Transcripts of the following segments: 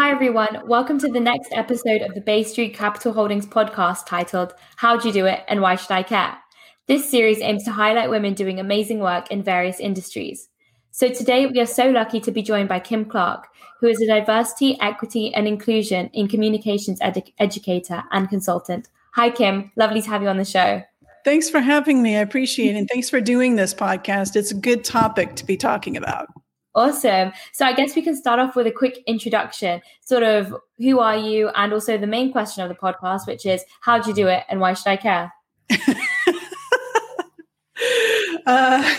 Hi, everyone. Welcome to the next episode of the Bay Street Capital Holdings podcast titled How'd You Do It and Why Should I Care? This series aims to highlight women doing amazing work in various industries. So today we are so lucky to be joined by Kim Clark, who is a diversity, equity, and inclusion in communications edu- educator and consultant. Hi, Kim. Lovely to have you on the show. Thanks for having me. I appreciate it. And thanks for doing this podcast. It's a good topic to be talking about. Awesome. So I guess we can start off with a quick introduction, sort of who are you, and also the main question of the podcast, which is how'd you do it and why should I care? uh,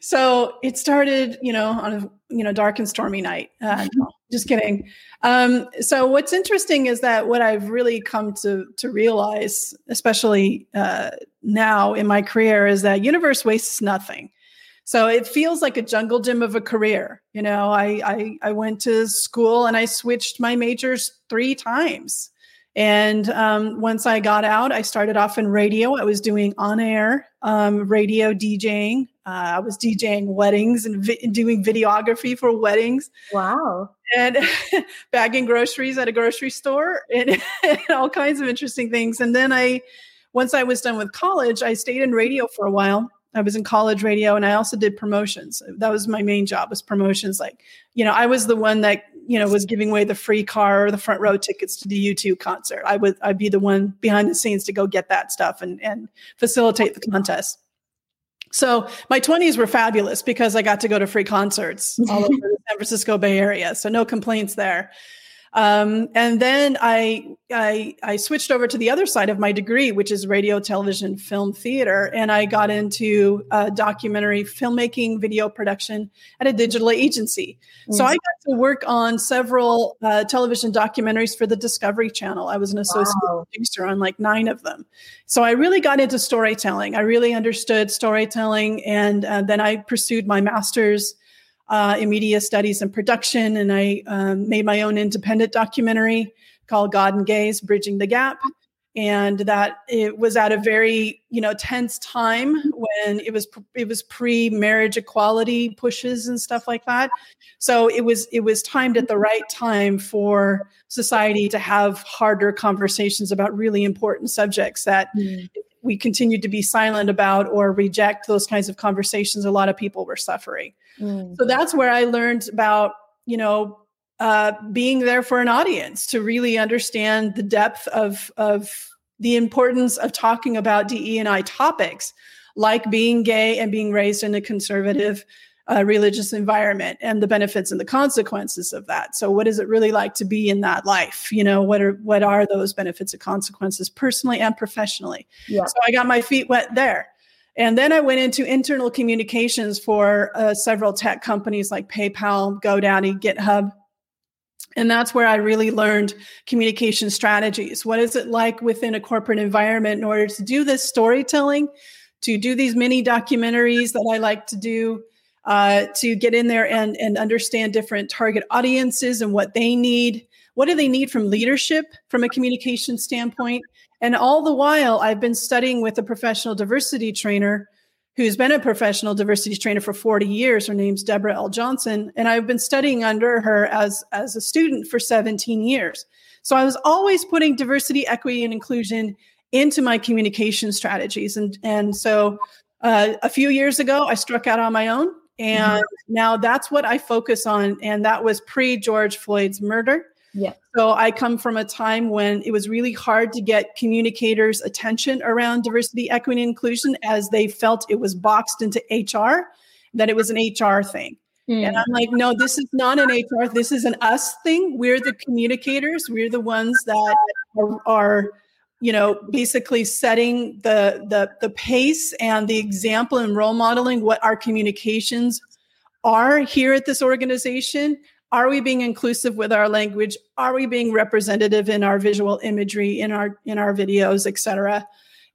so it started, you know, on a you know dark and stormy night. Uh, just kidding. Um, so what's interesting is that what I've really come to to realize, especially uh, now in my career, is that universe wastes nothing. So it feels like a jungle gym of a career. You know, I, I, I went to school and I switched my majors three times. And um, once I got out, I started off in radio. I was doing on air um, radio DJing. Uh, I was DJing weddings and vi- doing videography for weddings. Wow. And bagging groceries at a grocery store and, and all kinds of interesting things. And then I, once I was done with college, I stayed in radio for a while I was in college radio and I also did promotions. That was my main job was promotions. Like, you know, I was the one that, you know, was giving away the free car or the front row tickets to the U2 concert. I would I'd be the one behind the scenes to go get that stuff and and facilitate the contest. So my 20s were fabulous because I got to go to free concerts all over the San Francisco Bay Area. So no complaints there. Um, and then I, I, I switched over to the other side of my degree, which is radio, television, film, theater, and I got into uh, documentary filmmaking, video production at a digital agency. Mm-hmm. So I got to work on several uh, television documentaries for the Discovery Channel. I was an associate wow. producer on like nine of them. So I really got into storytelling. I really understood storytelling, and uh, then I pursued my master's uh, in media studies and production, and I um, made my own independent documentary called God and Gays: Bridging the Gap. And that it was at a very you know tense time when it was it was pre marriage equality pushes and stuff like that. So it was it was timed at the right time for society to have harder conversations about really important subjects that mm we continued to be silent about or reject those kinds of conversations, a lot of people were suffering. Mm. So that's where I learned about, you know, uh, being there for an audience to really understand the depth of of the importance of talking about DE and I topics, like being gay and being raised in a conservative uh, religious environment and the benefits and the consequences of that. So, what is it really like to be in that life? You know, what are what are those benefits and consequences personally and professionally? Yeah. So, I got my feet wet there. And then I went into internal communications for uh, several tech companies like PayPal, GoDaddy, GitHub. And that's where I really learned communication strategies. What is it like within a corporate environment in order to do this storytelling, to do these mini documentaries that I like to do, uh, to get in there and, and understand different target audiences and what they need. What do they need from leadership from a communication standpoint? And all the while, I've been studying with a professional diversity trainer who's been a professional diversity trainer for 40 years. Her name's Deborah L. Johnson. And I've been studying under her as, as a student for 17 years. So I was always putting diversity, equity, and inclusion into my communication strategies. And, and so uh, a few years ago, I struck out on my own. And mm-hmm. now that's what I focus on. And that was pre George Floyd's murder. Yeah. So I come from a time when it was really hard to get communicators' attention around diversity, equity, and inclusion as they felt it was boxed into HR, that it was an HR thing. Mm. And I'm like, no, this is not an HR, this is an us thing. We're the communicators, we're the ones that are, are you know basically setting the the the pace and the example and role modeling what our communications are here at this organization. Are we being inclusive with our language? Are we being representative in our visual imagery in our in our videos etc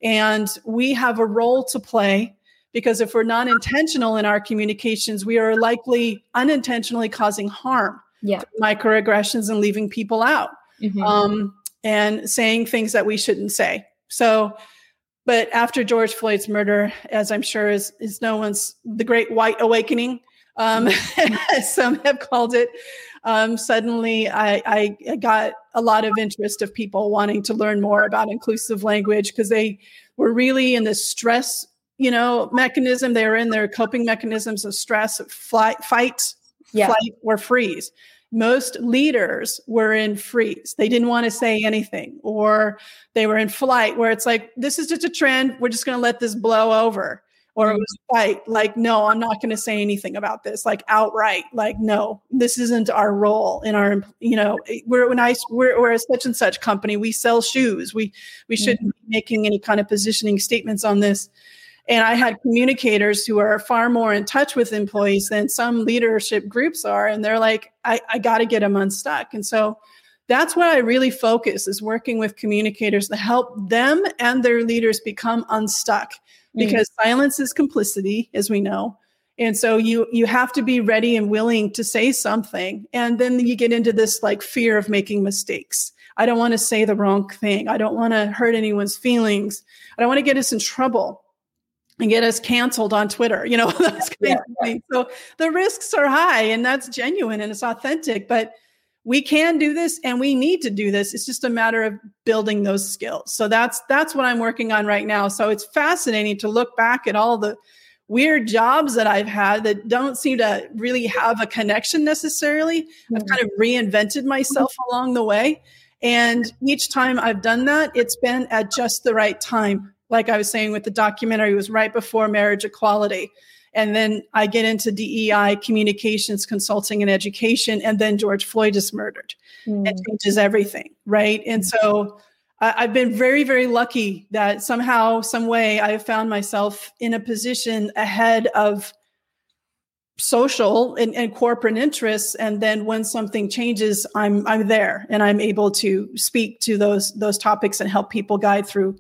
and we have a role to play because if we're not intentional in our communications we are likely unintentionally causing harm yeah. microaggressions and leaving people out. Mm-hmm. um, and saying things that we shouldn't say. So, but after George Floyd's murder, as I'm sure is, is no one's the great white awakening, um, as some have called it, um, suddenly I, I got a lot of interest of people wanting to learn more about inclusive language because they were really in this stress, you know, mechanism. They were in their coping mechanisms of stress, flight, fight, yeah. flight, or freeze. Most leaders were in freeze. They didn't want to say anything, or they were in flight, where it's like, this is just a trend. We're just going to let this blow over or it was fight like no i'm not going to say anything about this like outright like no this isn't our role in our you know we're when i we're, we're a such and such company we sell shoes we we shouldn't mm-hmm. be making any kind of positioning statements on this and i had communicators who are far more in touch with employees than some leadership groups are and they're like i, I got to get them unstuck and so that's what I really focus is working with communicators to help them and their leaders become unstuck Mm. because mm. silence is complicity, as we know. And so you you have to be ready and willing to say something. And then you get into this like fear of making mistakes. I don't want to say the wrong thing. I don't want to hurt anyone's feelings. I don't want to get us in trouble and get us canceled on Twitter, you know, those yeah. of things. So the risks are high and that's genuine and it's authentic. But we can do this and we need to do this it's just a matter of building those skills so that's that's what i'm working on right now so it's fascinating to look back at all the weird jobs that i've had that don't seem to really have a connection necessarily mm-hmm. i've kind of reinvented myself mm-hmm. along the way and each time i've done that it's been at just the right time like i was saying with the documentary was right before marriage equality and then I get into DEI, communications, consulting, and education. And then George Floyd is murdered. Mm. It changes everything, right? And so I've been very, very lucky that somehow, some way, I have found myself in a position ahead of social and, and, corporate interests. And then when something changes, I'm I'm there and I'm able to speak to those those topics and help people guide through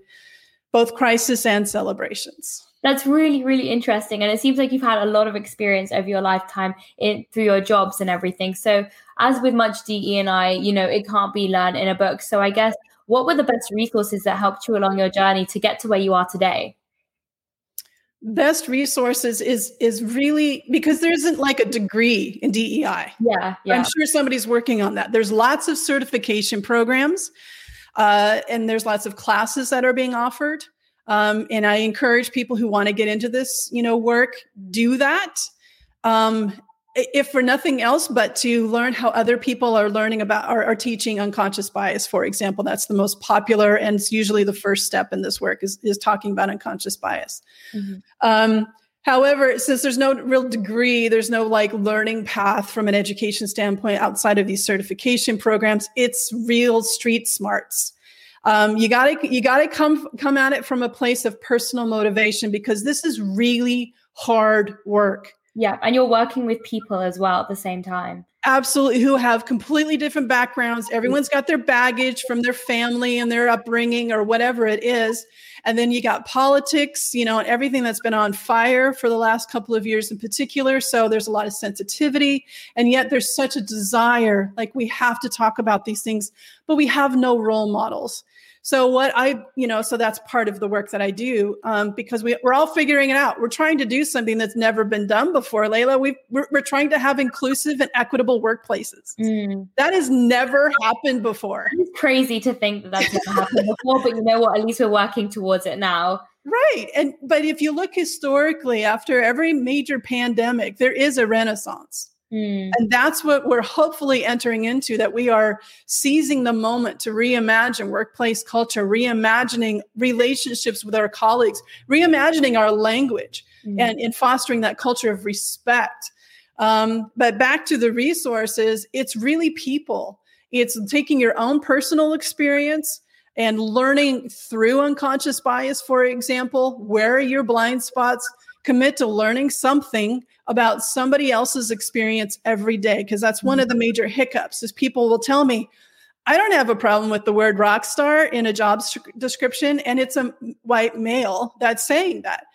both crisis and celebrations that's really really interesting and it seems like you've had a lot of experience over your lifetime in through your jobs and everything so as with much de and i you know it can't be learned in a book so i guess what were the best resources that helped you along your journey to get to where you are today best resources is is really because there isn't like a degree in DEI. Yeah, yeah. I'm sure somebody's working on that. There's lots of certification programs, uh, and there's lots of classes that are being offered. Um, and I encourage people who want to get into this, you know, work, do that. Um, if for nothing else, but to learn how other people are learning about or are teaching unconscious bias, for example, that's the most popular and it's usually the first step in this work is, is talking about unconscious bias. Mm-hmm. Um, however, since there's no real degree, there's no like learning path from an education standpoint outside of these certification programs, it's real street smarts um, you got to you got to come come at it from a place of personal motivation because this is really hard work. Yeah, and you're working with people as well at the same time. Absolutely, who have completely different backgrounds. Everyone's got their baggage from their family and their upbringing or whatever it is. And then you got politics, you know, and everything that's been on fire for the last couple of years in particular. So there's a lot of sensitivity. And yet there's such a desire, like we have to talk about these things, but we have no role models. So what I, you know, so that's part of the work that I do um, because we, we're all figuring it out. We're trying to do something that's never been done before. Layla, we we're, we're trying to have inclusive and equitable workplaces. Mm. That has never happened before. It's crazy to think that that's never happened before, but you know what? At least we're working towards it now. Right. And but if you look historically, after every major pandemic, there is a renaissance. Mm. And that's what we're hopefully entering into that we are seizing the moment to reimagine workplace culture, reimagining relationships with our colleagues, reimagining our language, mm. and in fostering that culture of respect. Um, but back to the resources, it's really people. It's taking your own personal experience and learning through unconscious bias, for example, where are your blind spots? Commit to learning something about somebody else's experience every day because that's one of mm-hmm. the major hiccups is people will tell me I don't have a problem with the word rock star in a job description and it's a white male that's saying that.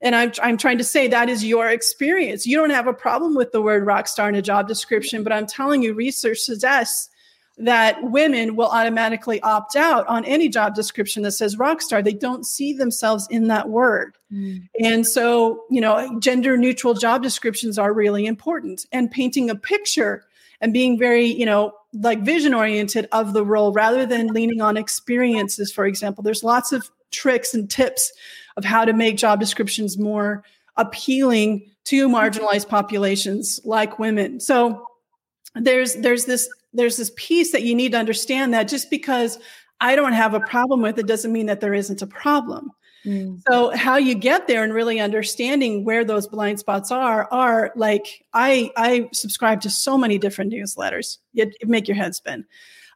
And I'm, I'm trying to say that is your experience. You don't have a problem with the word rock star in a job description, but I'm telling you, research suggests that women will automatically opt out on any job description that says rock star. They don't see themselves in that word. Mm. And so, you know, gender neutral job descriptions are really important. And painting a picture and being very, you know, like vision oriented of the role rather than leaning on experiences, for example. There's lots of tricks and tips of how to make job descriptions more appealing to marginalized populations like women. So there's there's this there's this piece that you need to understand that just because I don't have a problem with it doesn't mean that there isn't a problem. Mm. So how you get there and really understanding where those blind spots are are like I I subscribe to so many different newsletters. It, it make your head spin.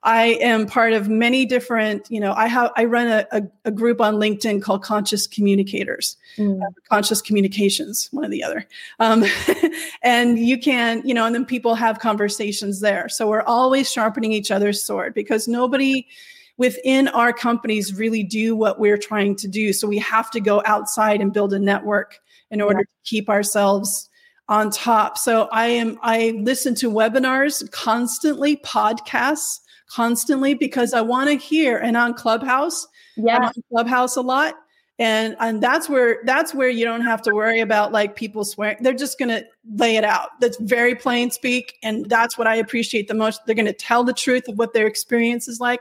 I am part of many different, you know, I have I run a, a, a group on LinkedIn called Conscious Communicators, mm. uh, Conscious Communications, one or the other. Um, and you can, you know, and then people have conversations there. So we're always sharpening each other's sword because nobody within our companies really do what we're trying to do. So we have to go outside and build a network in order yeah. to keep ourselves on top. So I am I listen to webinars constantly, podcasts constantly because I want to hear. And on Clubhouse, yeah, on Clubhouse a lot. And, and that's where that's where you don't have to worry about like people swearing. They're just gonna lay it out. That's very plain speak, and that's what I appreciate the most. They're gonna tell the truth of what their experience is like.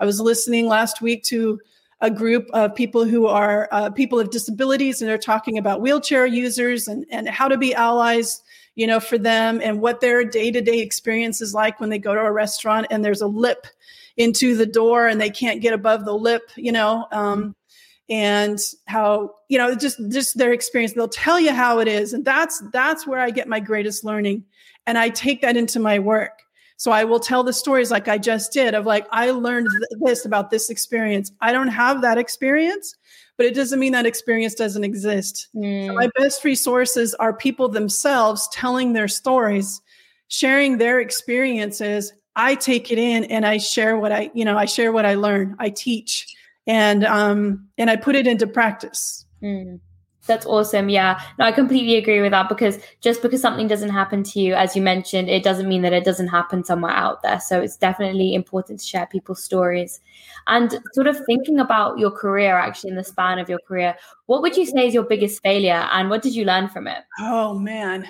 I was listening last week to a group of people who are uh, people of disabilities, and they're talking about wheelchair users and and how to be allies you know, for them and what their day to day experience is like when they go to a restaurant and there's a lip into the door and they can't get above the lip, you know, um, and how you know just just their experience. They'll tell you how it is, and that's that's where I get my greatest learning, and I take that into my work. So I will tell the stories like I just did of like I learned this about this experience. I don't have that experience, but it doesn't mean that experience doesn't exist. Mm. So my best resources are people themselves telling their stories, sharing their experiences. I take it in and I share what I, you know, I share what I learn. I teach and um and I put it into practice. Mm. That's awesome. Yeah. No, I completely agree with that because just because something doesn't happen to you, as you mentioned, it doesn't mean that it doesn't happen somewhere out there. So it's definitely important to share people's stories. And sort of thinking about your career, actually, in the span of your career, what would you say is your biggest failure and what did you learn from it? Oh, man.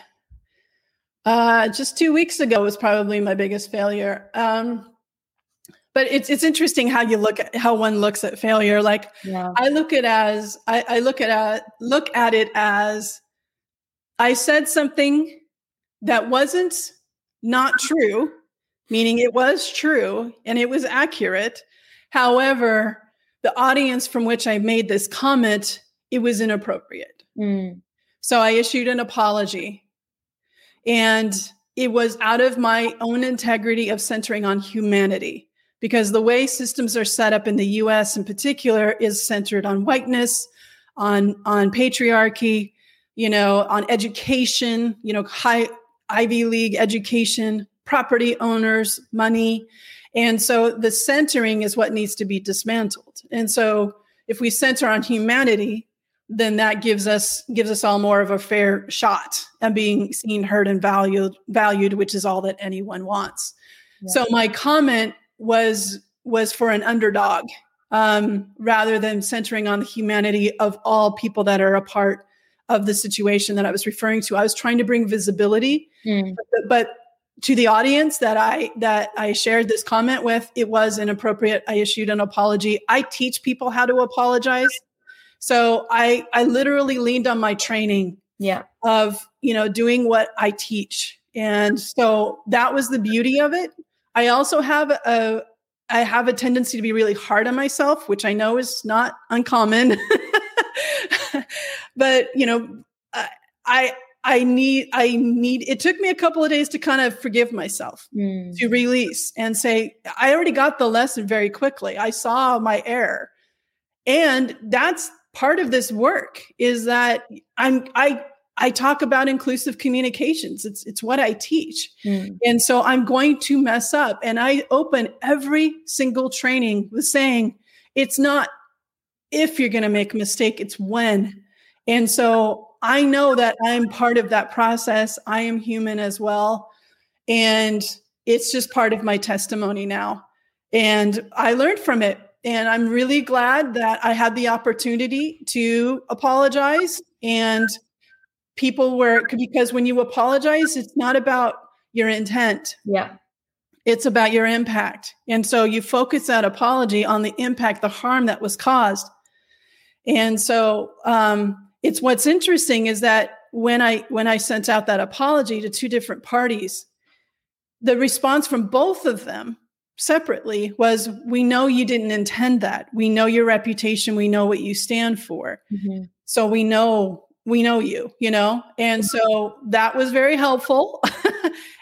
Uh, just two weeks ago was probably my biggest failure. Um, but it's it's interesting how you look at how one looks at failure. Like yeah. I look at as I, I look at a, look at it as I said something that wasn't not true, meaning it was true and it was accurate. However, the audience from which I made this comment, it was inappropriate. Mm. So I issued an apology. And it was out of my own integrity of centering on humanity because the way systems are set up in the US in particular is centered on whiteness, on on patriarchy, you know, on education, you know, high Ivy League education, property owners, money. And so the centering is what needs to be dismantled. And so if we center on humanity, then that gives us gives us all more of a fair shot at being seen, heard, and valued, valued, which is all that anyone wants. Yeah. So my comment was was for an underdog um, rather than centering on the humanity of all people that are a part of the situation that I was referring to. I was trying to bring visibility, mm. but, but, to the audience that I that I shared this comment with, it was inappropriate. I issued an apology. I teach people how to apologize, so I I literally leaned on my training, yeah, of you know doing what I teach, and so that was the beauty of it. I also have a I have a tendency to be really hard on myself, which I know is not uncommon. but you know, I I need I need it took me a couple of days to kind of forgive myself, mm. to release and say I already got the lesson very quickly. I saw my error. And that's part of this work is that I'm I I talk about inclusive communications. It's it's what I teach. Mm. And so I'm going to mess up and I open every single training with saying it's not if you're going to make a mistake, it's when. And so I know that I'm part of that process. I am human as well. And it's just part of my testimony now. And I learned from it. And I'm really glad that I had the opportunity to apologize and people were because when you apologize it's not about your intent. Yeah. It's about your impact. And so you focus that apology on the impact, the harm that was caused. And so um, it's what's interesting is that when I when I sent out that apology to two different parties, the response from both of them separately was we know you didn't intend that. We know your reputation, we know what you stand for. Mm-hmm. So we know we know you, you know? And mm-hmm. so that was very helpful.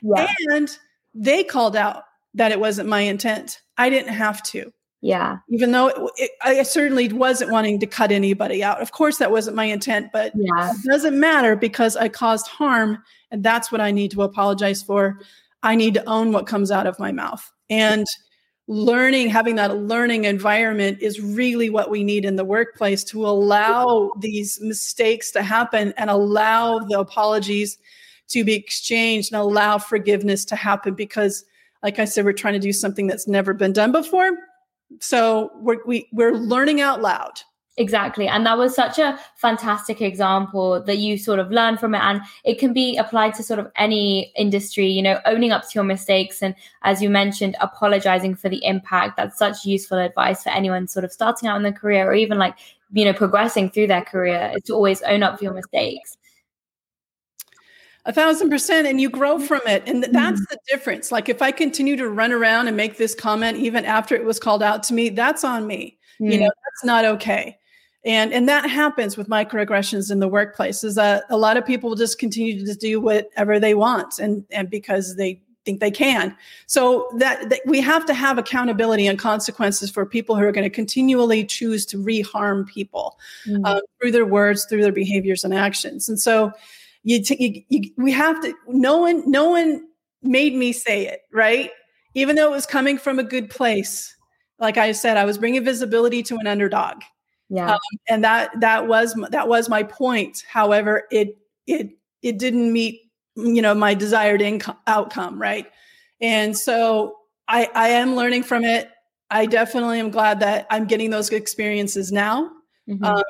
yeah. And they called out that it wasn't my intent. I didn't have to. Yeah. Even though it, it, I certainly wasn't wanting to cut anybody out. Of course, that wasn't my intent, but yeah. it doesn't matter because I caused harm. And that's what I need to apologize for. I need to own what comes out of my mouth. And learning, having that learning environment is really what we need in the workplace to allow these mistakes to happen and allow the apologies to be exchanged and allow forgiveness to happen because like i said we're trying to do something that's never been done before. So we're, we, we're learning out loud Exactly. And that was such a fantastic example that you sort of learn from it. And it can be applied to sort of any industry, you know, owning up to your mistakes. And as you mentioned, apologizing for the impact. That's such useful advice for anyone sort of starting out in their career or even like, you know, progressing through their career is to always own up for your mistakes. A thousand percent. And you grow from it. And that's mm-hmm. the difference. Like if I continue to run around and make this comment, even after it was called out to me, that's on me. Mm-hmm. You know, that's not okay. And and that happens with microaggressions in the workplace is that a lot of people will just continue to do whatever they want and, and because they think they can. So that, that, we have to have accountability and consequences for people who are going to continually choose to reharm people mm-hmm. uh, through their words, through their behaviors and actions. And so you, t- you, you, we have to no one no one made me say it right even though it was coming from a good place like i said i was bringing visibility to an underdog yeah. Um, and that that was that was my point. However it it it didn't meet you know my desired income outcome right? And so i i am learning from it. I definitely am glad that i'm getting those experiences now. Mm-hmm. um,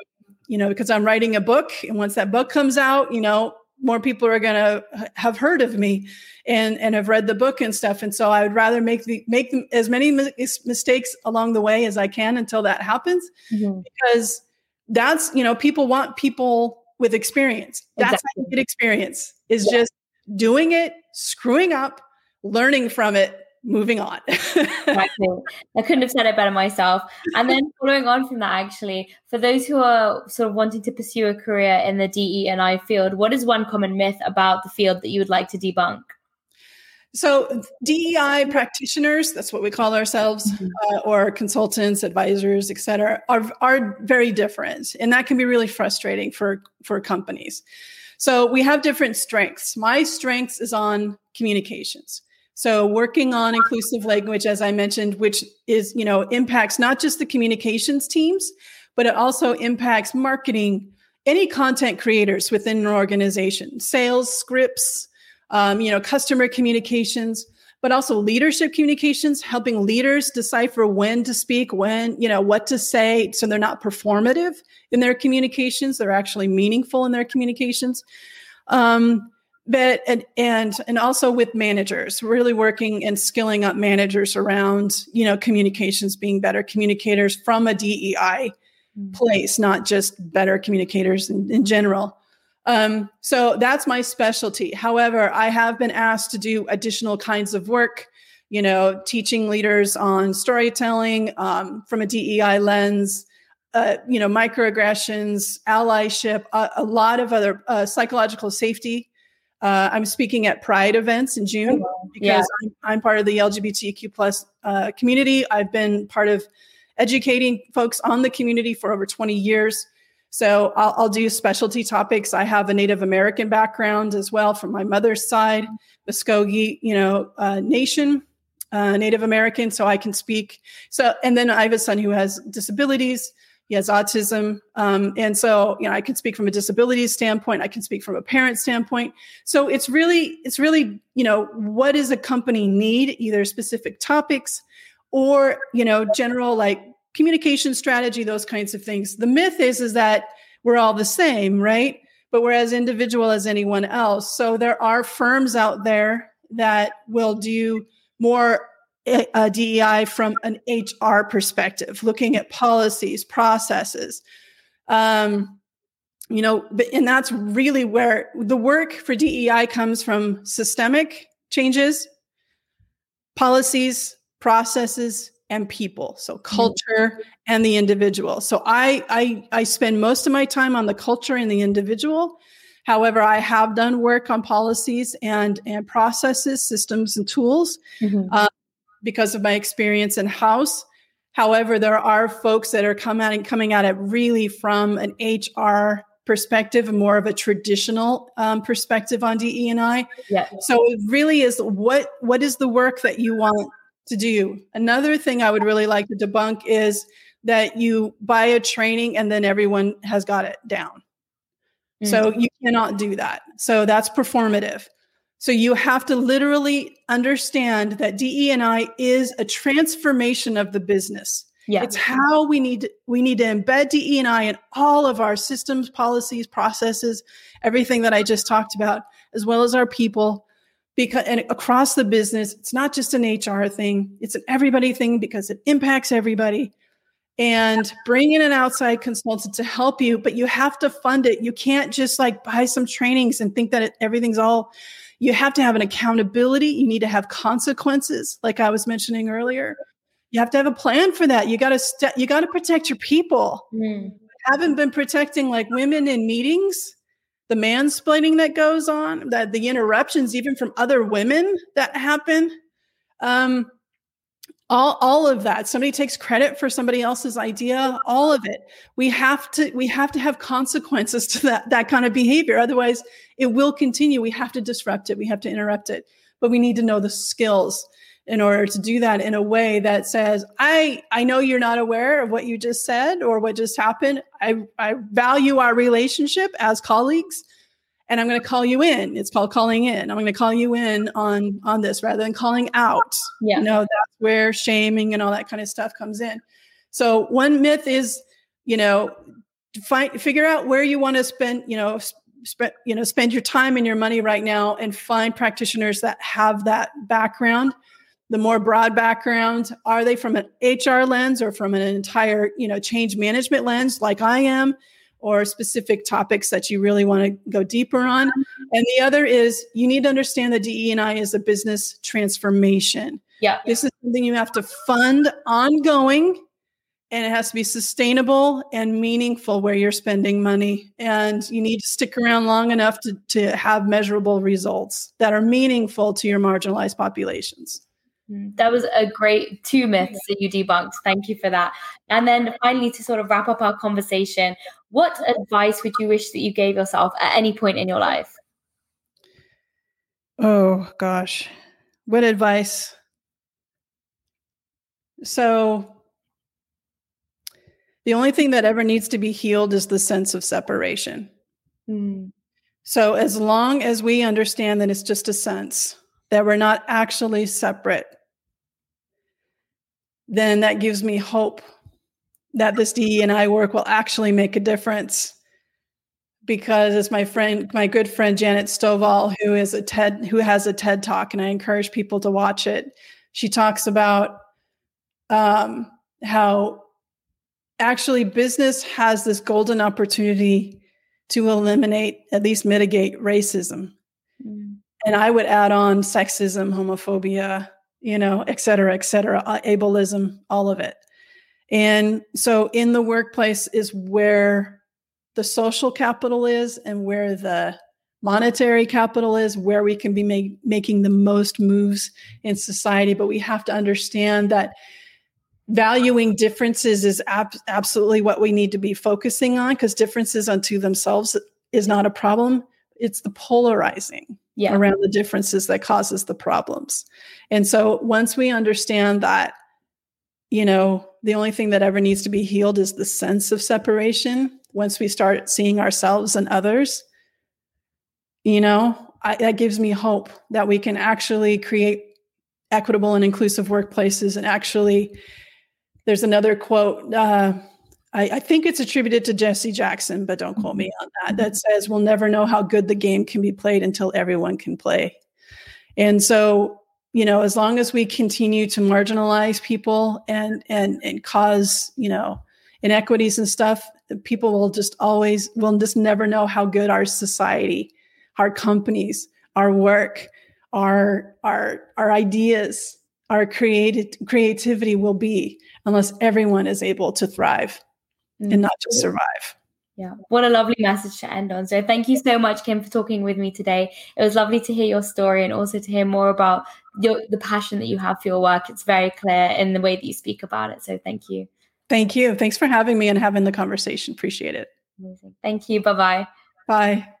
you know because i'm writing a book and once that book comes out you know more people are going to have heard of me and and have read the book and stuff and so i would rather make the make as many mistakes along the way as i can until that happens mm-hmm. because that's you know people want people with experience that's exactly. how you get experience is yeah. just doing it screwing up learning from it moving on. exactly. I couldn't have said it better myself. And then following on from that, actually, for those who are sort of wanting to pursue a career in the DE and I field, what is one common myth about the field that you would like to debunk? So, DEI practitioners, that's what we call ourselves, mm-hmm. uh, or consultants, advisors, et cetera, are, are very different. And that can be really frustrating for, for companies. So, we have different strengths. My strengths is on communications. So working on inclusive language, as I mentioned, which is, you know, impacts not just the communications teams, but it also impacts marketing, any content creators within an organization, sales, scripts, um, you know, customer communications, but also leadership communications, helping leaders decipher when to speak, when, you know, what to say. So they're not performative in their communications. They're actually meaningful in their communications. Um, but and and and also with managers really working and skilling up managers around you know communications being better communicators from a dei mm-hmm. place not just better communicators in, in general um, so that's my specialty however i have been asked to do additional kinds of work you know teaching leaders on storytelling um, from a dei lens uh, you know microaggressions allyship a, a lot of other uh, psychological safety uh, I'm speaking at Pride events in June oh, because yeah. I'm, I'm, part of the LGBTQ plus uh, community. I've been part of educating folks on the community for over 20 years. So I'll, I'll do specialty topics. I have a Native American background as well from my mother's side, Muskogee, you know, uh, nation, uh, Native American. So I can speak. So and then I have a son who has disabilities he has autism um, and so you know i can speak from a disability standpoint i can speak from a parent standpoint. So it's really it's really you know what does a company need either specific topics or you know general like communication strategy those kinds of things. The myth is is that we're all the same right? But we're as individual as anyone else. So there are firms out there that will do more uh, DEI from an HR perspective, looking at policies, processes. Um, you know, and that's really where the work for DEI comes from systemic changes, policies, processes, and people. So mm-hmm. culture and the individual. So I, I I spend most of my time on the culture and the individual. However, I have done work on policies and and processes, systems, and tools. Mm-hmm. Uh, because of my experience in house. However, there are folks that are coming at it, coming at it really from an HR perspective, and more of a traditional um, perspective on DE and I. Yeah. So it really is what what is the work that you want to do. Another thing I would really like to debunk is that you buy a training and then everyone has got it down. Mm-hmm. So you cannot do that. So that's performative. So you have to literally understand that DE&I is a transformation of the business. Yeah. It's how we need to, we need to embed DE&I in all of our systems, policies, processes, everything that I just talked about, as well as our people. Because and across the business, it's not just an HR thing, it's an everybody thing because it impacts everybody. And bring in an outside consultant to help you, but you have to fund it. You can't just like buy some trainings and think that it, everything's all you have to have an accountability. You need to have consequences, like I was mentioning earlier. You have to have a plan for that. You got to st- you got to protect your people. Mm. Haven't been protecting like women in meetings, the mansplaining that goes on, that the interruptions even from other women that happen. Um, all all of that somebody takes credit for somebody else's idea all of it we have to we have to have consequences to that that kind of behavior otherwise it will continue we have to disrupt it we have to interrupt it but we need to know the skills in order to do that in a way that says i i know you're not aware of what you just said or what just happened i i value our relationship as colleagues and I'm going to call you in. It's called calling in. I'm going to call you in on on this rather than calling out. Yeah. You know, that's where shaming and all that kind of stuff comes in. So one myth is, you know, find figure out where you want to spend, you know, spend you know, spend your time and your money right now and find practitioners that have that background. The more broad background, are they from an HR lens or from an entire, you know, change management lens like I am? or specific topics that you really want to go deeper on. Mm-hmm. And the other is you need to understand that DE&I is a business transformation. Yeah. This is something you have to fund ongoing and it has to be sustainable and meaningful where you're spending money. And you need to stick around long enough to, to have measurable results that are meaningful to your marginalized populations. Mm, that was a great two myths that you debunked. Thank you for that. And then finally, to sort of wrap up our conversation, what advice would you wish that you gave yourself at any point in your life? Oh, gosh. What advice? So, the only thing that ever needs to be healed is the sense of separation. Mm. So, as long as we understand that it's just a sense, that we're not actually separate, then that gives me hope that this DE and I work will actually make a difference. Because as my friend, my good friend Janet Stovall, who is a TED, who has a TED talk, and I encourage people to watch it. She talks about um, how actually business has this golden opportunity to eliminate, at least mitigate racism. Mm. And I would add on sexism, homophobia, you know, et cetera, et cetera, uh, ableism, all of it. And so in the workplace is where the social capital is and where the monetary capital is, where we can be make, making the most moves in society. But we have to understand that valuing differences is ab- absolutely what we need to be focusing on because differences unto themselves is not a problem. It's the polarizing yeah. around the differences that causes the problems. And so once we understand that, you know, the only thing that ever needs to be healed is the sense of separation. Once we start seeing ourselves and others, you know, I, that gives me hope that we can actually create equitable and inclusive workplaces. And actually, there's another quote. Uh, I, I, think it's attributed to Jesse Jackson, but don't quote me on that. That says, "We'll never know how good the game can be played until everyone can play." And so, you know, as long as we continue to marginalize people and and and cause, you know, inequities and stuff, people will just always will just never know how good our society, our companies, our work, our our our ideas, our created creativity will be unless everyone is able to thrive mm-hmm. and not just survive. Yeah, what a lovely message to end on. So, thank you so much, Kim, for talking with me today. It was lovely to hear your story and also to hear more about your, the passion that you have for your work. It's very clear in the way that you speak about it. So, thank you. Thank you. Thanks for having me and having the conversation. Appreciate it. Amazing. Thank you. Bye-bye. Bye.